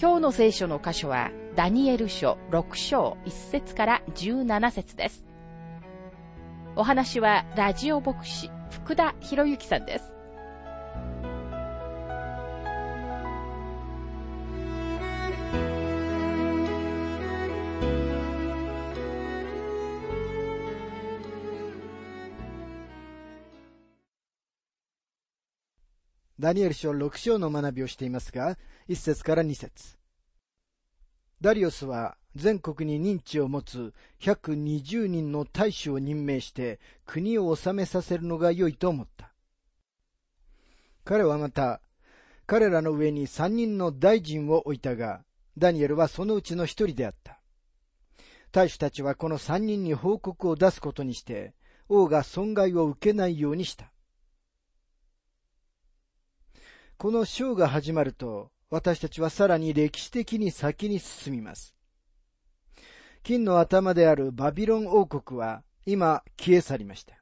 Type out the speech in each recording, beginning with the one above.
今日の聖書の箇所は、ダニエル書6章1節から17節です。お話は、ラジオ牧師、福田博之さんです。ダニエル書6章の学びをしていますが、1節から2節ダリオスは全国に認知を持つ120人の大使を任命して国を治めさせるのが良いと思った。彼はまた、彼らの上に3人の大臣を置いたが、ダニエルはそのうちの一人であった。大使たちはこの3人に報告を出すことにして、王が損害を受けないようにした。この章が始まると、私たちはさらに歴史的に先に進みます。金の頭であるバビロン王国は今消え去りました。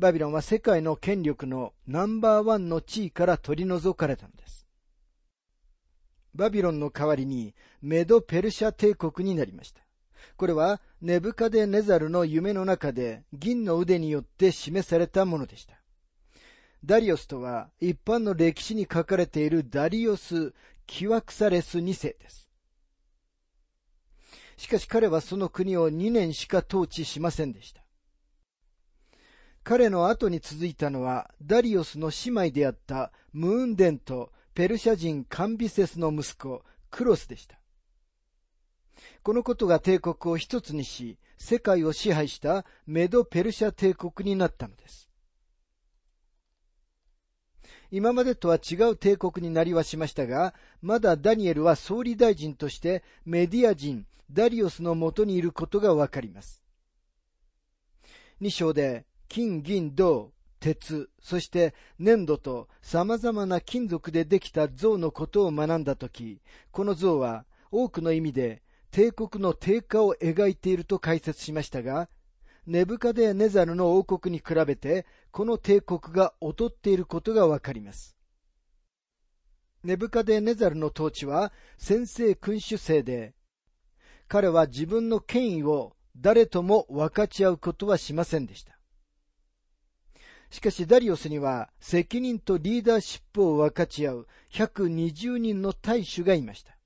バビロンは世界の権力のナンバーワンの地位から取り除かれたのです。バビロンの代わりにメド・ペルシャ帝国になりました。これはネブカデネザルの夢の中で銀の腕によって示されたものでした。ダリオスとは一般の歴史に書かれているダリオス・キワクサレス2世です。しかし彼はその国を2年しか統治しませんでした。彼の後に続いたのはダリオスの姉妹であったムーンデンとペルシャ人カンビセスの息子クロスでした。このことが帝国を一つにし、世界を支配したメド・ペルシャ帝国になったのです。今までとは違う帝国になりはしましたが、まだダニエルは総理大臣としてメディア人、ダリオスのもとにいることがわかります。2章で金、銀、銅、鉄、そして粘土と様々な金属でできた像のことを学んだとき、この像は多くの意味で帝国の低下を描いていると解説しましたが、ネブカデネザルの王国に比べて、この帝国が劣っていることがわかります。ネブカデネザルの統治は先制君主制で、彼は自分の権威を誰とも分かち合うことはしませんでした。しかしダリオスには責任とリーダーシップを分かち合う120人の大使がいました。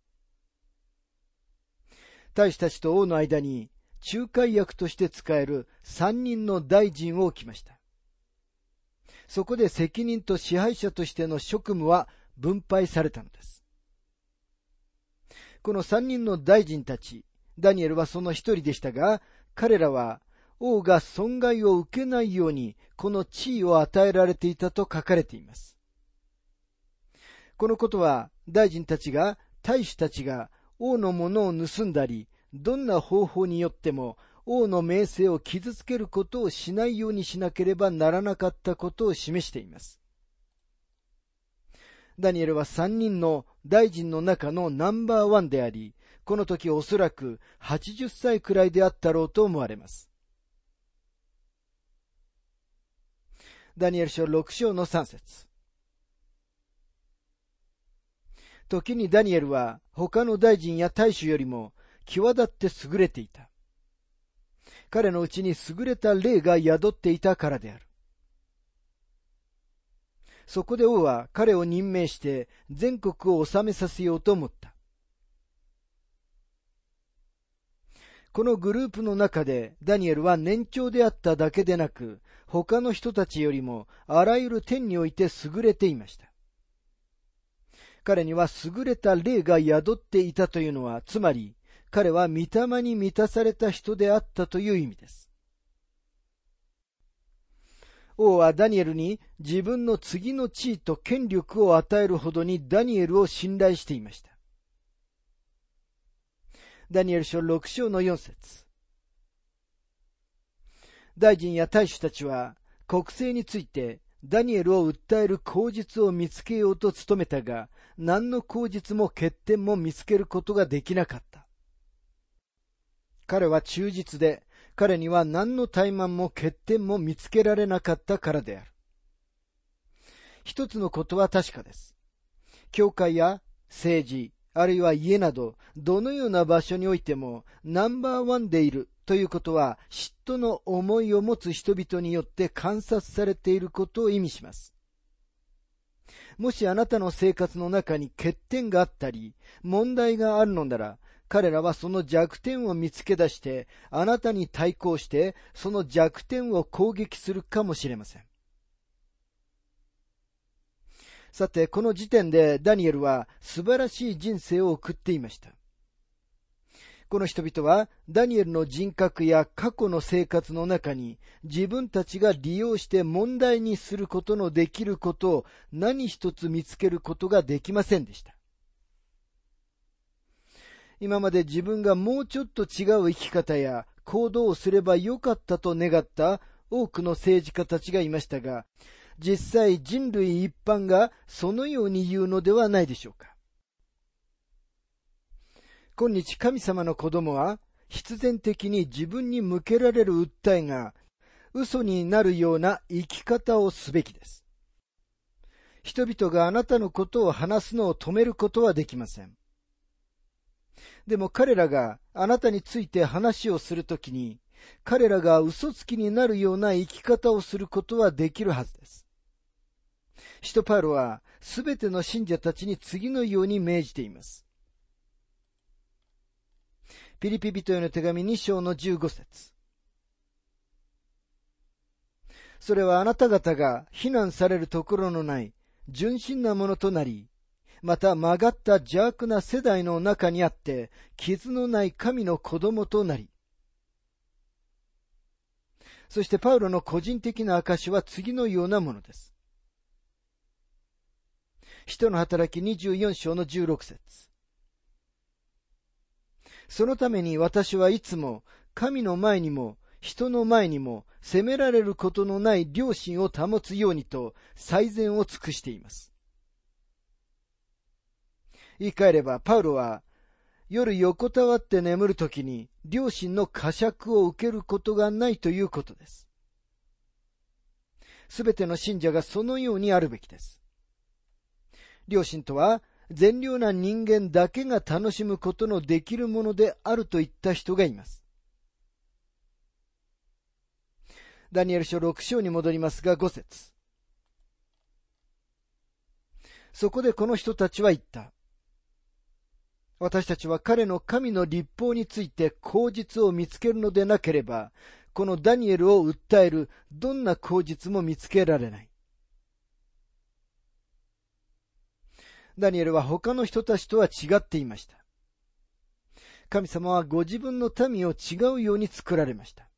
大使たちと王の間に仲介役として使える三人の大臣を置きました。そこで責任と支配者としての職務は分配されたのです。この三人の大臣たち、ダニエルはその一人でしたが、彼らは王が損害を受けないようにこの地位を与えられていたと書かれています。このことは大臣たちが、大使たちが王のものを盗んだり、どんな方法によっても王の名声を傷つけることをしないようにしなければならなかったことを示しています。ダニエルは3人の大臣の中のナンバーワンであり、この時おそらく80歳くらいであったろうと思われます。ダニエル書6章の3節時にダニエルは他の大臣や大使よりも際立って優れていた。彼のうちに優れた霊が宿っていたからである。そこで王は彼を任命して全国を治めさせようと思った。このグループの中でダニエルは年長であっただけでなく、他の人たちよりもあらゆる点において優れていました。彼には優れた霊が宿っていたというのは、つまり彼は御霊に満たされた人であったという意味です。王はダニエルに自分の次の地位と権力を与えるほどにダニエルを信頼していました。ダニエル書6章の4節大臣や大使たちは国政についてダニエルを訴える口実を見つけようと努めたが、何の口実も欠点も見つけることができなかった。彼は忠実で、彼には何の怠慢も欠点も見つけられなかったからである。一つのことは確かです。教会や政治、あるいは家など、どのような場所においてもナンバーワンでいるということは、嫉妬の思いを持つ人々によって観察されていることを意味します。もしあなたの生活の中に欠点があったり、問題があるのなら、彼らはその弱点を見つけ出して、あなたに対抗して、その弱点を攻撃するかもしれません。さて、この時点でダニエルは素晴らしい人生を送っていました。この人々はダニエルの人格や過去の生活の中に自分たちが利用して問題にすることのできることを何一つ見つけることができませんでした。今まで自分がもうちょっと違う生き方や行動をすればよかったと願った多くの政治家たちがいましたが、実際人類一般がそのように言うのではないでしょうか。今日神様の子供は必然的に自分に向けられる訴えが嘘になるような生き方をすべきです。人々があなたのことを話すのを止めることはできません。でも彼らがあなたについて話をするときに、彼らが嘘つきになるような生き方をすることはできるはずです。使徒パウロはすべての信者たちに次のように命じています。ピリピ人への手紙2章の15節それはあなた方が非難されるところのない純真なものとなり、また曲がった邪悪な世代の中にあって、傷のない神の子供となり、そしてパウロの個人的な証は次のようなものです。人の働き24章の16節そのために私はいつも神の前にも人の前にも責められることのない良心を保つようにと最善を尽くしています。言い換えれば、パウロは夜横たわって眠るときに良心の呵責を受けることがないということです。すべての信者がそのようにあるべきです。良心とは善良な人間だけが楽しむことのできるものであると言った人がいます。ダニエル書6章に戻りますが5節そこでこの人たちは言った。私たちは彼の神の立法について口実を見つけるのでなければ、このダニエルを訴えるどんな口実も見つけられない。ダニエルは他の人たちとは違っていました。神様はご自分の民を違うように作られました。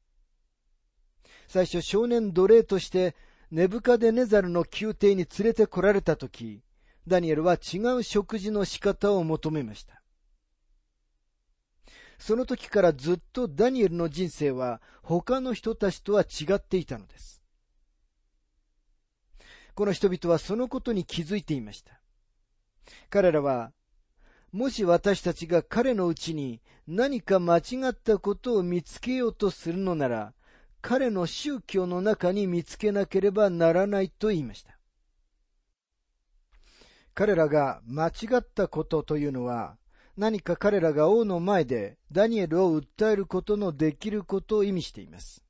最初少年奴隷としてネブカデネザルの宮廷に連れてこられたとき、ダニエルは違う食事の仕方を求めました。その時からずっとダニエルの人生は他の人たちとは違っていたのです。この人々はそのことに気づいていました。彼らは、もし私たちが彼のうちに何か間違ったことを見つけようとするのなら、彼の宗教の中に見つけなければならないと言いました。彼らが間違ったことというのは、何か彼らが王の前でダニエルを訴えることのできることを意味しています。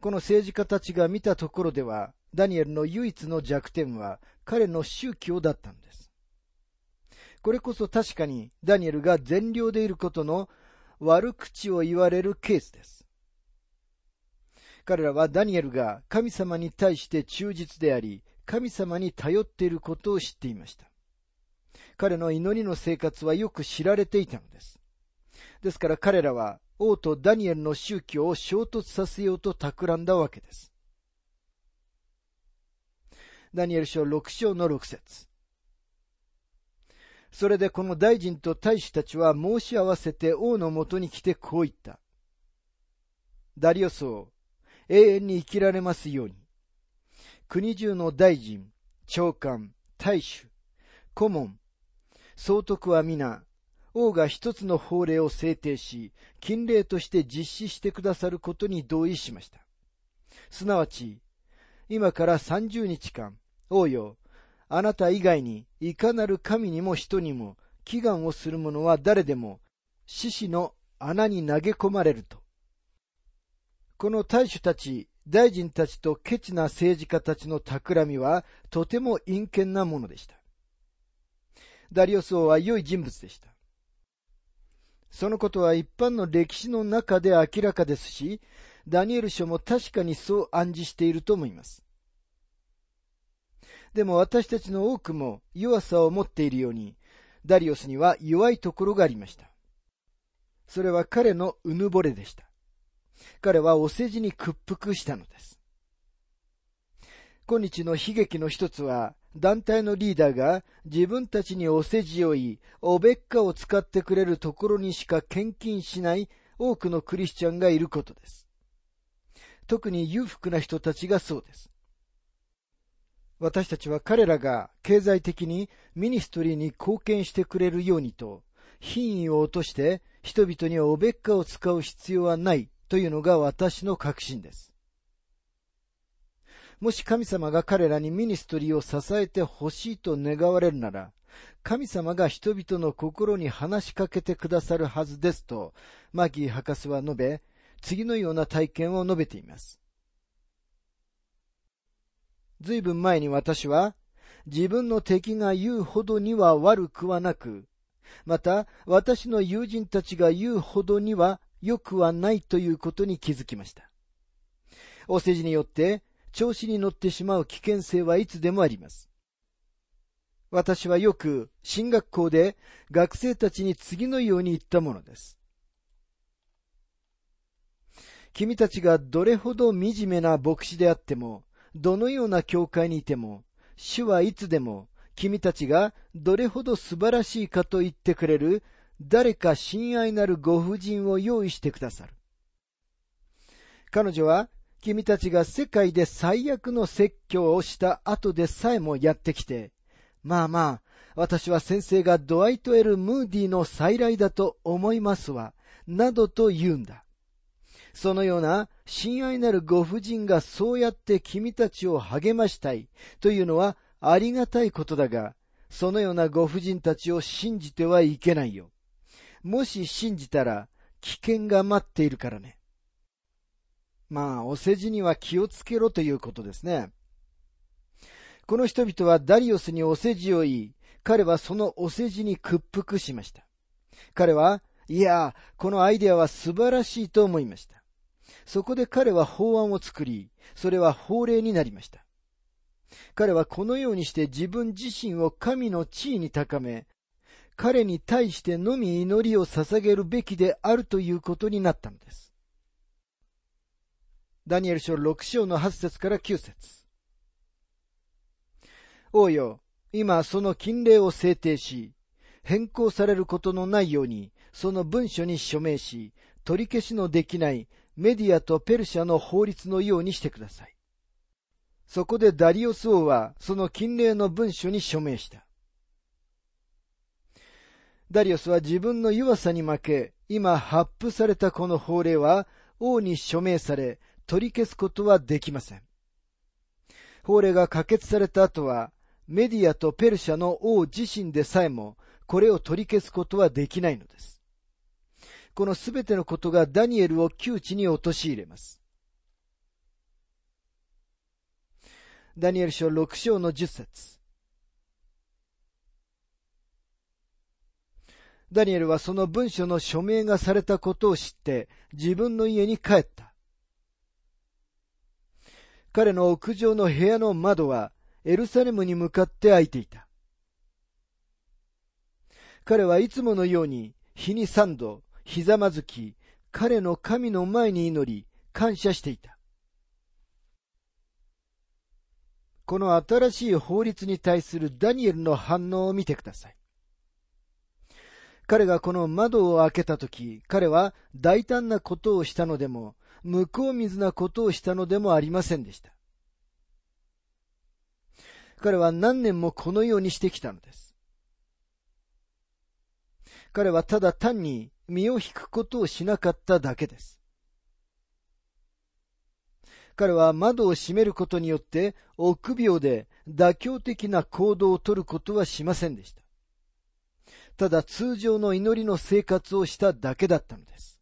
この政治家たちが見たところでは、ダニエルの唯一の弱点は彼の宗教だったんです。これこそ確かにダニエルが善良でいることの悪口を言われるケースです。彼らはダニエルが神様に対して忠実であり、神様に頼っていることを知っていました。彼の祈りの生活はよく知られていたのです。ですから彼らは王とダニエルの宗教を衝突させようと企んだわけです。ダニエル書6章の6節それでこの大臣と大使たちは申し合わせて王のもとに来てこう言った。ダリオス王、永遠に生きられますように。国中の大臣、長官、大衆、顧問、総督は皆、王が一つの法令を制定し、禁令として実施してくださることに同意しました。すなわち、今から30日間、王よ、あなた以外にいかなる神にも人にも祈願をする者は誰でも獅子の穴に投げ込まれると。この大主たち、大臣たちとケチな政治家たちの企みはとても陰険なものでした。ダリオス王は良い人物でした。そのことは一般の歴史の中で明らかですし、ダニエル書も確かにそう暗示していると思います。でも私たちの多くも弱さを持っているように、ダリオスには弱いところがありました。それは彼のうぬぼれでした。彼はお世辞に屈服したのです。今日の悲劇の一つは、団体のリーダーが自分たちにお世辞を言い、おべっかを使ってくれるところにしか献金しない多くのクリスチャンがいることです。特に裕福な人たちがそうです。私たちは彼らが経済的にミニストリーに貢献してくれるようにと、品位を落として人々におべっかを使う必要はないというのが私の確信です。もし神様が彼らにミニストリーを支えてほしいと願われるなら、神様が人々の心に話しかけてくださるはずですと、マギー博士は述べ、次のような体験を述べています。ずいぶん前に私は、自分の敵が言うほどには悪くはなく、また私の友人たちが言うほどには良くはないということに気づきました。お世辞によって調子に乗ってしまう危険性はいつでもあります。私はよく進学校で学生たちに次のように言ったものです。君たちがどれほど惨めな牧師であっても、どのような教会にいても、主はいつでも君たちがどれほど素晴らしいかと言ってくれる誰か親愛なるご婦人を用意してくださる。彼女は君たちが世界で最悪の説教をした後でさえもやってきて、まあまあ、私は先生がドワイト・エル・ムーディの再来だと思いますわ、などと言うんだ。そのような親愛なるご婦人がそうやって君たちを励ましたいというのはありがたいことだが、そのようなご婦人たちを信じてはいけないよ。もし信じたら危険が待っているからね。まあ、お世辞には気をつけろということですね。この人々はダリオスにお世辞を言い、彼はそのお世辞に屈服しました。彼は、いや、このアイデアは素晴らしいと思いました。そこで彼は法案を作り、それは法令になりました。彼はこのようにして自分自身を神の地位に高め、彼に対してのみ祈りを捧げるべきであるということになったのです。ダニエル書6章の8節から9節王よ、今その禁令を制定し、変更されることのないように、その文書に署名し、取り消しのできないメディアとペルシャの法律のようにしてください。そこでダリオス王はその禁令の文書に署名した。ダリオスは自分の弱さに負け、今発布されたこの法令は王に署名され、取り消すことはできません。法令が可決された後は、メディアとペルシャの王自身でさえも、これを取り消すことはできないのです。このすべてのことがダニエルを窮地に陥れます。ダニエル書6章の10節ダニエルはその文書の署名がされたことを知って自分の家に帰った。彼の屋上の部屋の窓はエルサレムに向かって開いていた。彼はいつものように日に三度ひざまずき、彼の神の前に祈り、感謝していた。この新しい法律に対するダニエルの反応を見てください。彼がこの窓を開けたとき、彼は大胆なことをしたのでも、向こう水なことをしたのでもありませんでした。彼は何年もこのようにしてきたのです。彼はただ単に身を引くことをしなかっただけです。彼は窓を閉めることによって臆病で妥協的な行動をとることはしませんでした。ただ通常の祈りの生活をしただけだったのです。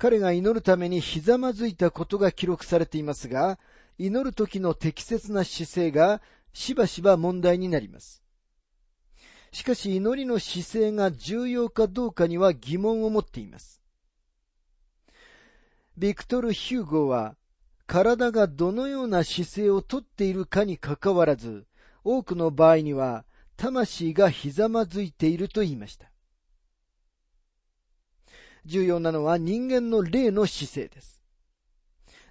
彼が祈るためにひざまずいたことが記録されていますが、祈る時の適切な姿勢がしばしば問題になります。しかし祈りの姿勢が重要かどうかには疑問を持っています。ビクトル・ヒューゴは、体がどのような姿勢をとっているかにかかわらず、多くの場合には、魂がひざまずいていると言いました。重要なのは人間の霊の姿勢です。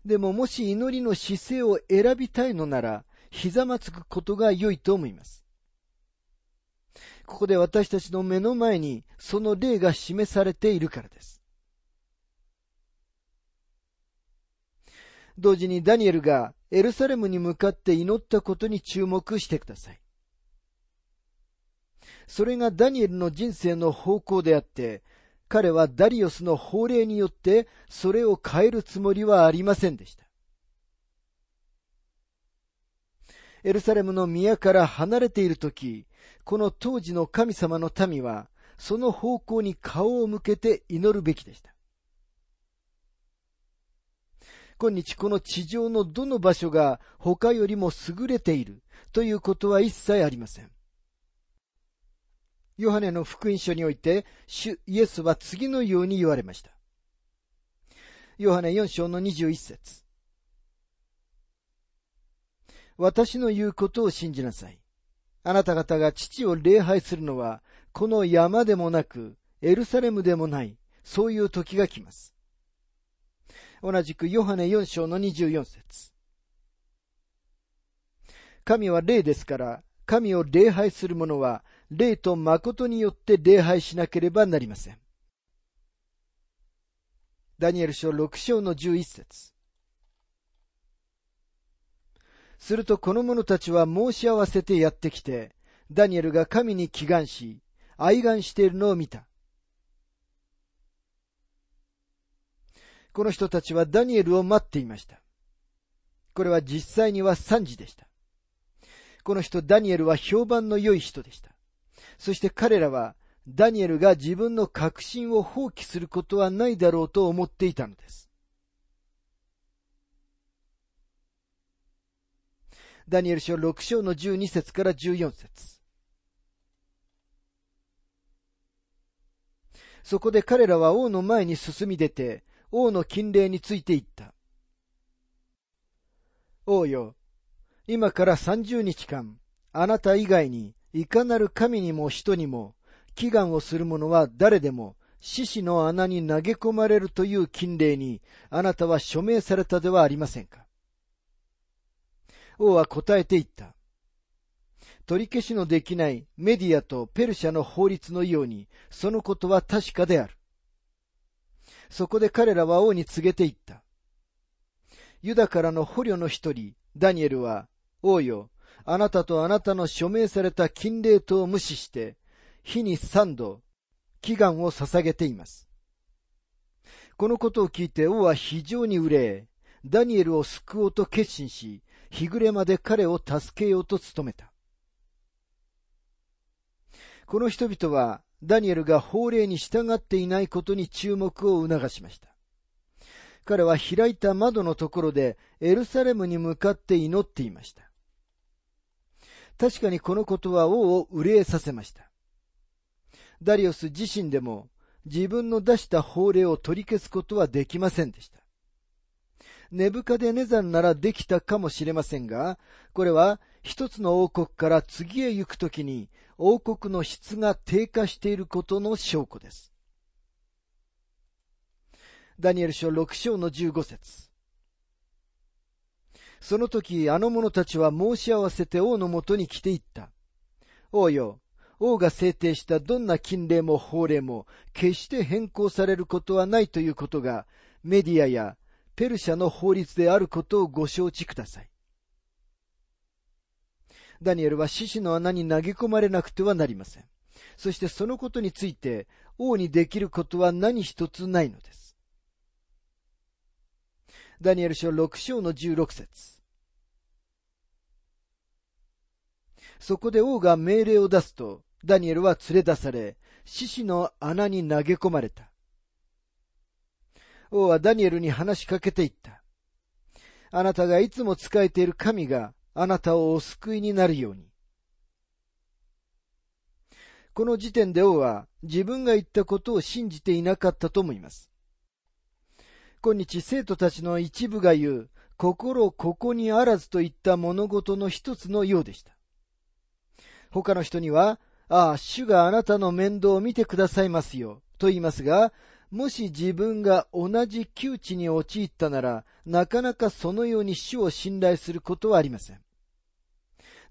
でももし祈りの姿勢を選びたいのなら、ひざまつくことが良いと思います。ここで私たちの目の前にその霊が示されているからです。同時にダニエルがエルサレムに向かって祈ったことに注目してください。それがダニエルの人生の方向であって、彼はダリオスの法令によってそれを変えるつもりはありませんでした。エルサレムの宮から離れているとき、この当時の神様の民は、その方向に顔を向けて祈るべきでした。今日この地上のどの場所が他よりも優れているということは一切ありません。ヨハネの福音書において、主イエスは次のように言われました。ヨハネ4章の21節私の言うことを信じなさい。あなた方が父を礼拝するのは、この山でもなく、エルサレムでもない、そういう時が来ます。同じくヨハネ4章の24節神は霊ですから、神を礼拝する者は、霊と誠によって礼拝しなければなりません。ダニエル書6章の11節するとこの者たちは申し合わせてやってきて、ダニエルが神に祈願し、愛願しているのを見た。この人たちはダニエルを待っていました。これは実際には3時でした。この人ダニエルは評判の良い人でした。そして彼らはダニエルが自分の確信を放棄することはないだろうと思っていたのです。ダニエル書6章の12節から14節そこで彼らは王の前に進み出て、王の禁令について言った。王よ、今から三十日間、あなた以外に、いかなる神にも人にも、祈願をする者は誰でも、獅子の穴に投げ込まれるという禁令に、あなたは署名されたではありませんか。王は答えて言った。取り消しのできないメディアとペルシャの法律のように、そのことは確かである。そこで彼らは王に告げて言った。ユダからの捕虜の一人、ダニエルは、王よ、あなたとあなたの署名された禁令とを無視して、日に三度、祈願を捧げています。このことを聞いて王は非常に憂え、ダニエルを救おうと決心し、日暮れまで彼を助けようと努めた。この人々は、ダニエルが法令に従っていないことに注目を促しました。彼は開いた窓のところでエルサレムに向かって祈っていました。確かにこのことは王を憂えさせました。ダリオス自身でも自分の出した法令を取り消すことはできませんでした。ネブカデネザンならできたかもしれませんが、これは一つの王国から次へ行くときに王国の質が低下していることの証拠です。ダニエル書6章の15節その時、あの者たちは申し合わせて王のもとに来ていった。王よ、王が制定したどんな禁令も法令も決して変更されることはないということがメディアやペルシャの法律であることをご承知ください。ダニエルは獅子の穴に投げ込まれなくてはなりません。そしてそのことについて王にできることは何一つないのです。ダニエル書6章の16節そこで王が命令を出すと、ダニエルは連れ出され、獅子の穴に投げ込まれた。王はダニエルに話しかけていった。あなたがいつも仕えている神があなたをお救いになるように。この時点で王は自分が言ったことを信じていなかったと思います。今日生徒たちの一部が言う心ここにあらずといった物事の一つのようでした。他の人にはああ、主があなたの面倒を見てくださいますよ、と言いますが、もし自分が同じ窮地に陥ったなら、なかなかそのように主を信頼することはありません。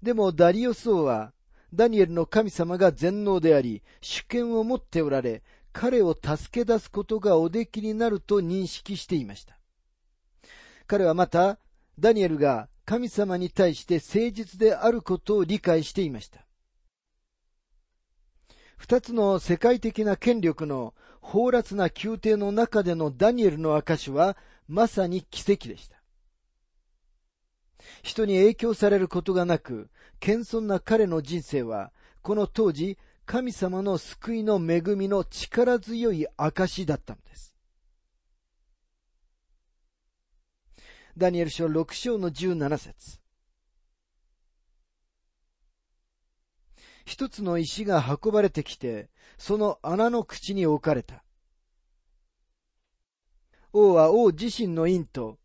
でもダリオス王は、ダニエルの神様が全能であり、主権を持っておられ、彼を助け出すことがおできになると認識していました。彼はまた、ダニエルが神様に対して誠実であることを理解していました。二つの世界的な権力の放辣な宮廷の中でのダニエルの証はまさに奇跡でした。人に影響されることがなく、謙遜な彼の人生は、この当時、神様の救いの恵みの力強い証だったのです。ダニエル書6章の17節一つの石が運ばれてきて、その穴の口に置かれた。王は王自身の印と、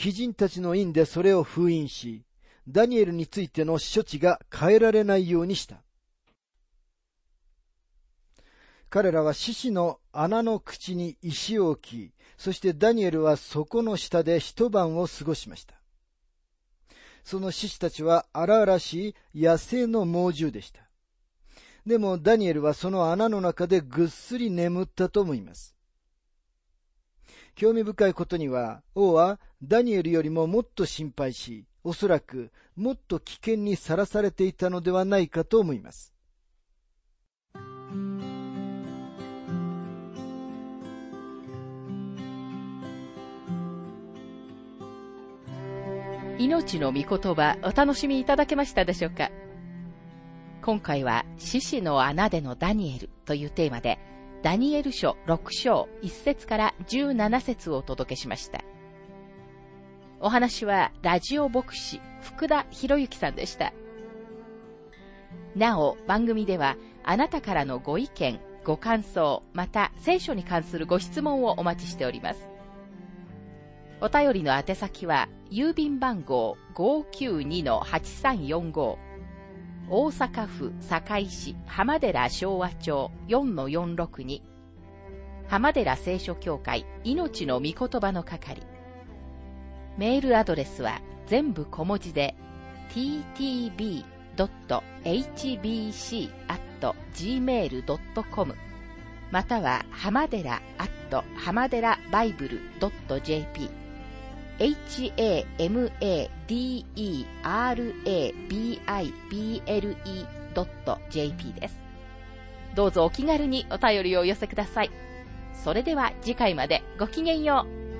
鬼人たちの印でそれを封印し、ダニエルについての処置が変えられないようにした。彼らは獅子の穴の口に石を置き、そしてダニエルはそこの下で一晩を過ごしました。その獅子たちは荒々しい野生の猛獣でした。でもダニエルはその穴の中でぐっすり眠ったと思います。興味深いことには、王はダニエルよりももっと心配し、おそらくもっと危険にさらされていたのではないかと思います。命の御言葉お楽しみいただけましたでしょうか？今回は、獅子の穴でのダニエルというテーマで、ダニエル書6章1節から17節をお届けしました。お話は、ラジオ牧師、福田博之さんでした。なお、番組では、あなたからのご意見、ご感想、また聖書に関するご質問をお待ちしております。お便りの宛先は、郵便番号592-8345大阪府堺市浜寺昭和町4-462浜寺聖書協会命の御言葉の係。メールアドレスは全部小文字で ttb.hbc.gmail.com または浜寺アット浜寺バイブル .jp hamadera.bible.jp です。どうぞお気軽にお便りをお寄せください。それでは次回までごきげんよう。